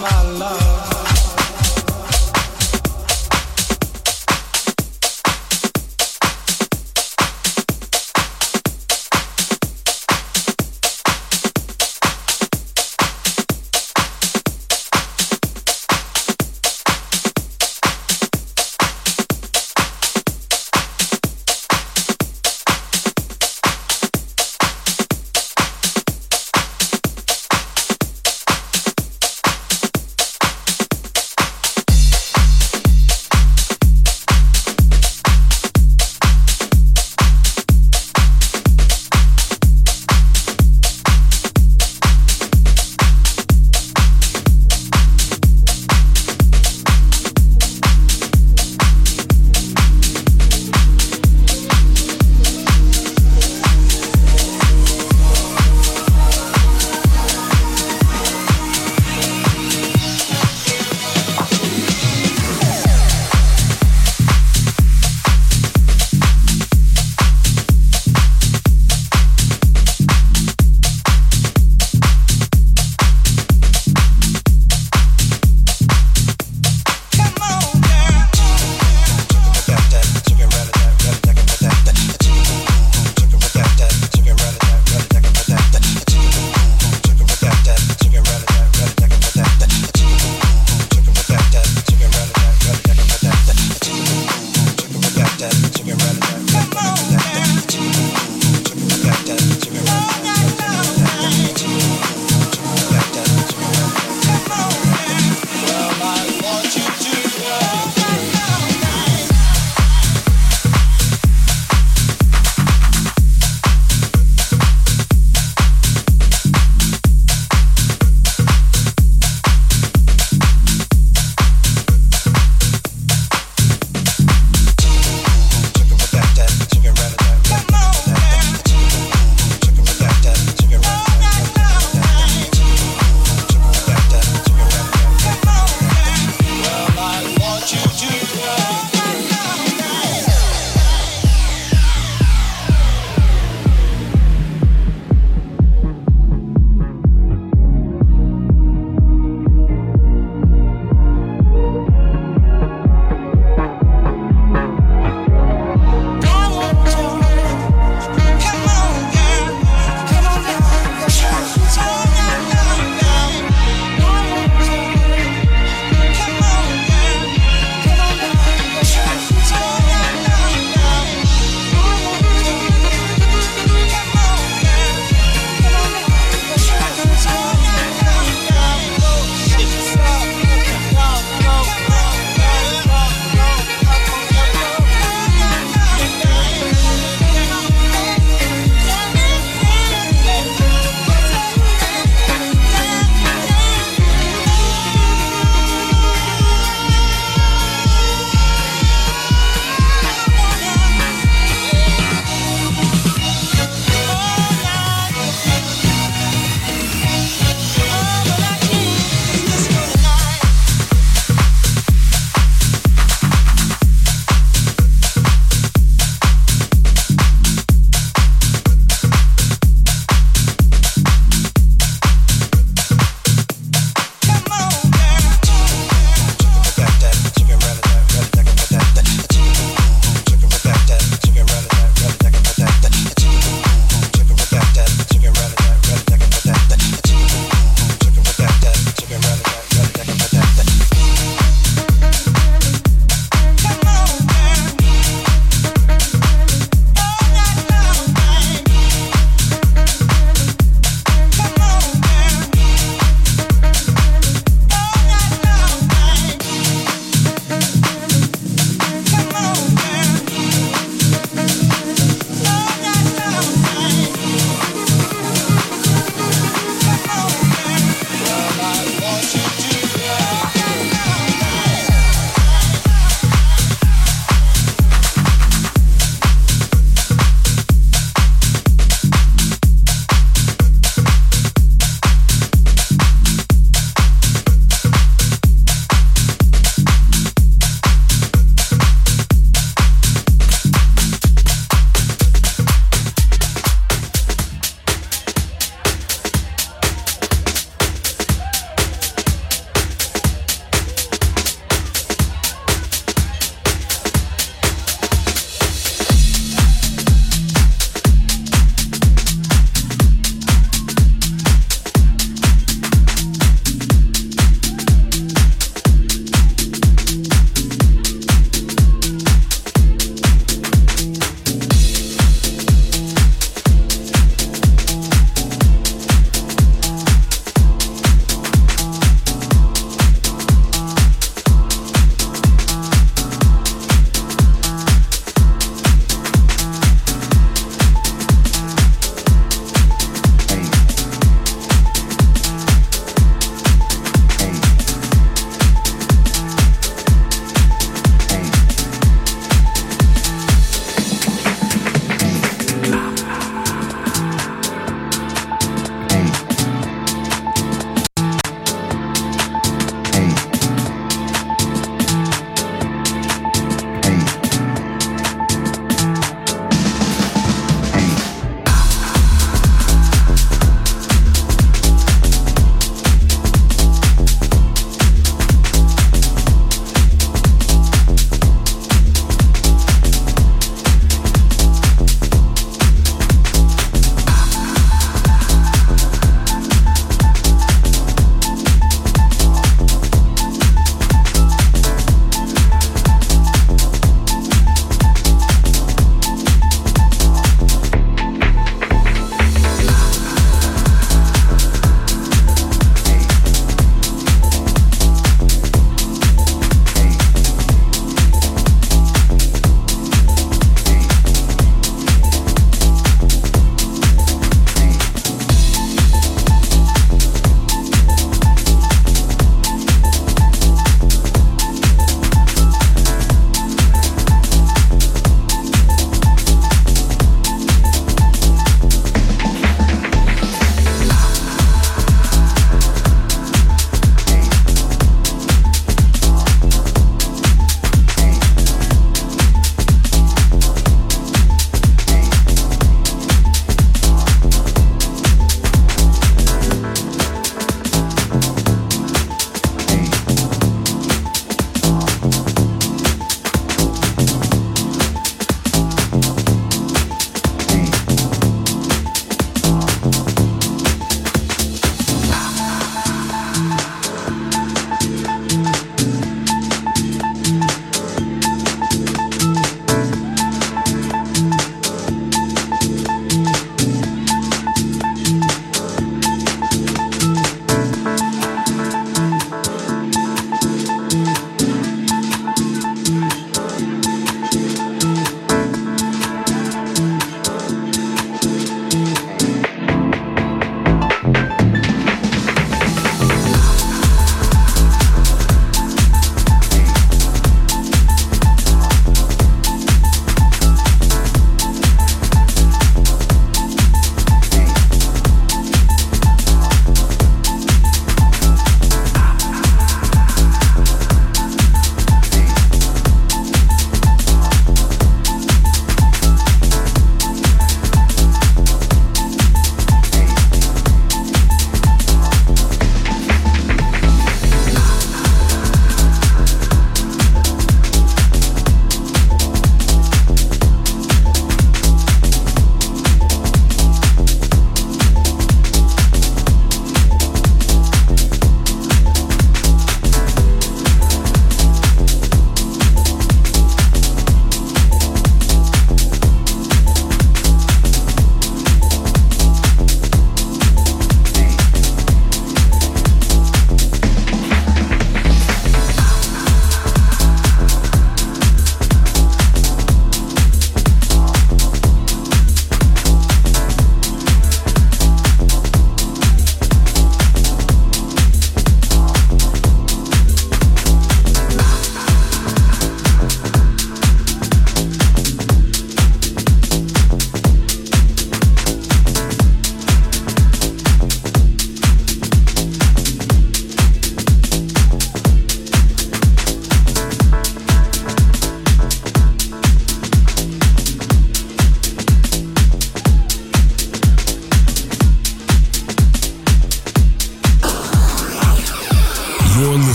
my love.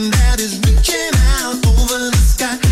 that is reaching out over the sky.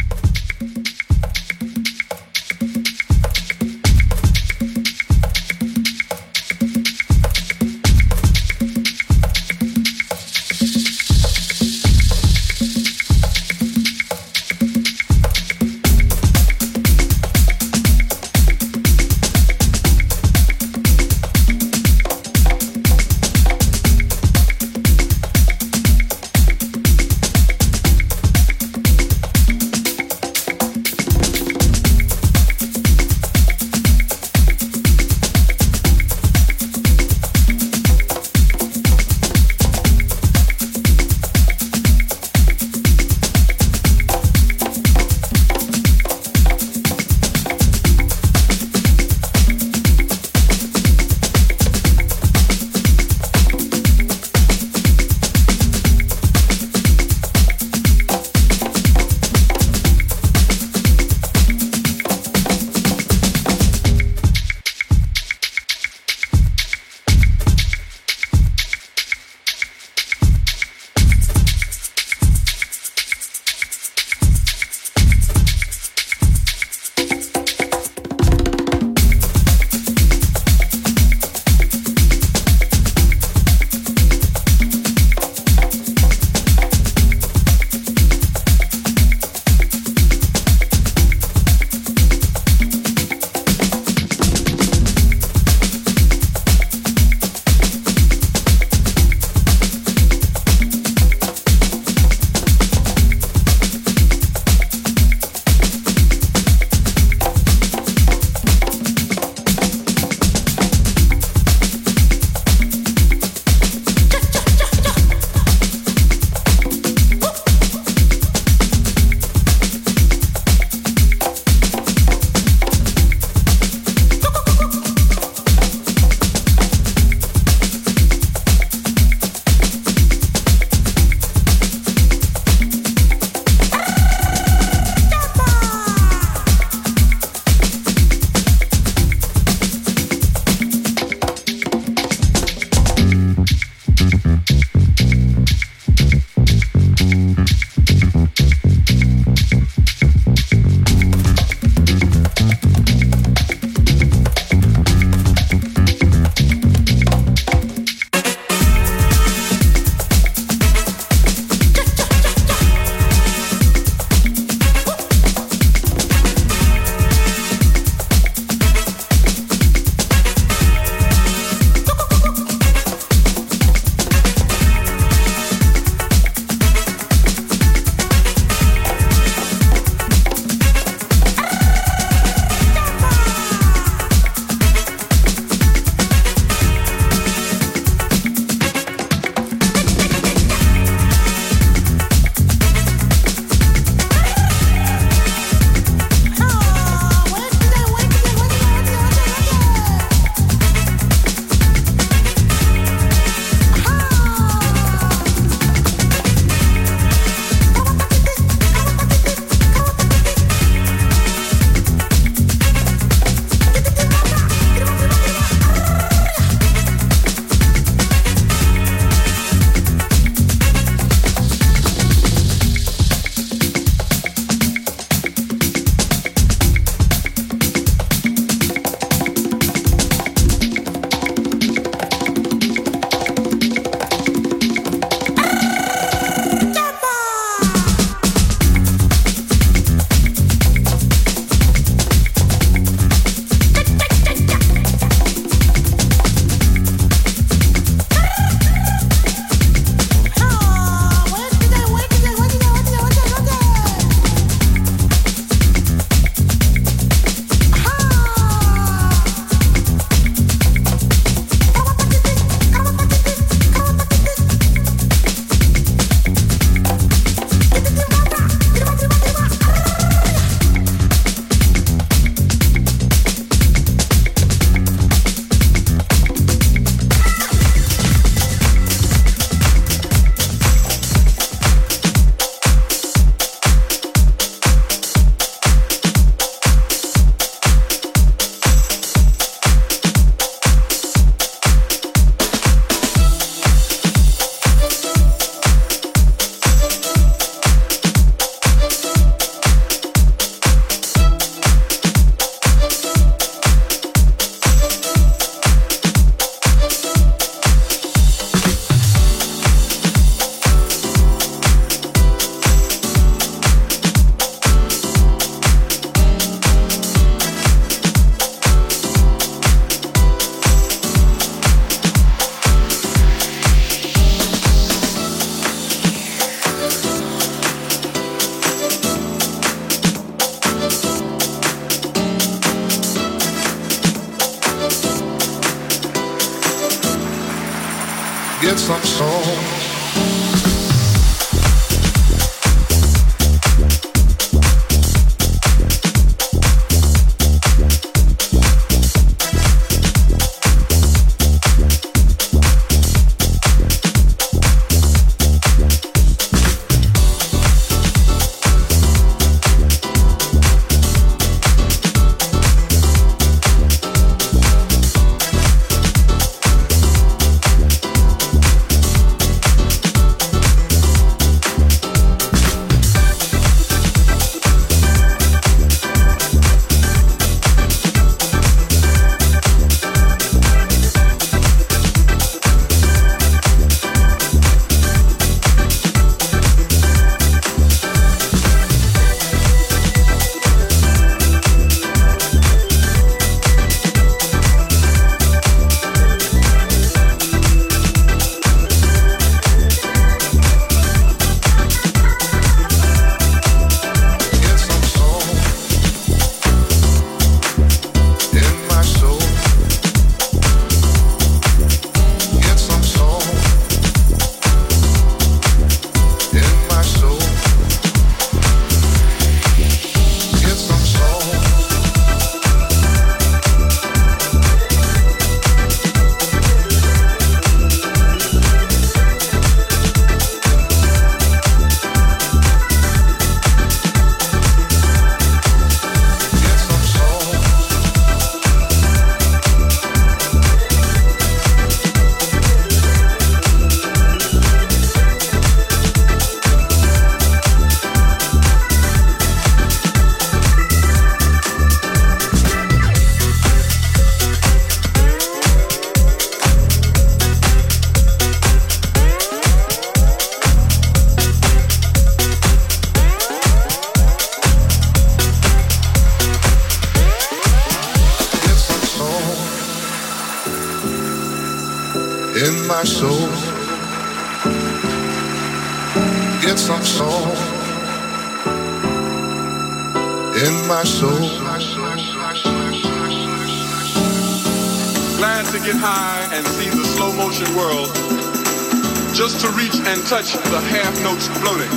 Floating.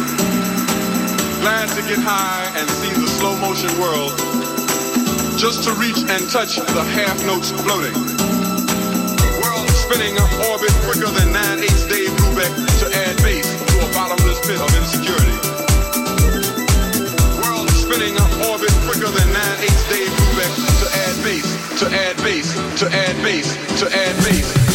Glad to get high and see the slow motion world. Just to reach and touch the half notes floating. World spinning an orbit quicker than 9 8 Dave Brubeck to add base to a bottomless pit of insecurity. World spinning an orbit quicker than 9 8 Dave Brubeck to add base, to add base, to add base, to add base.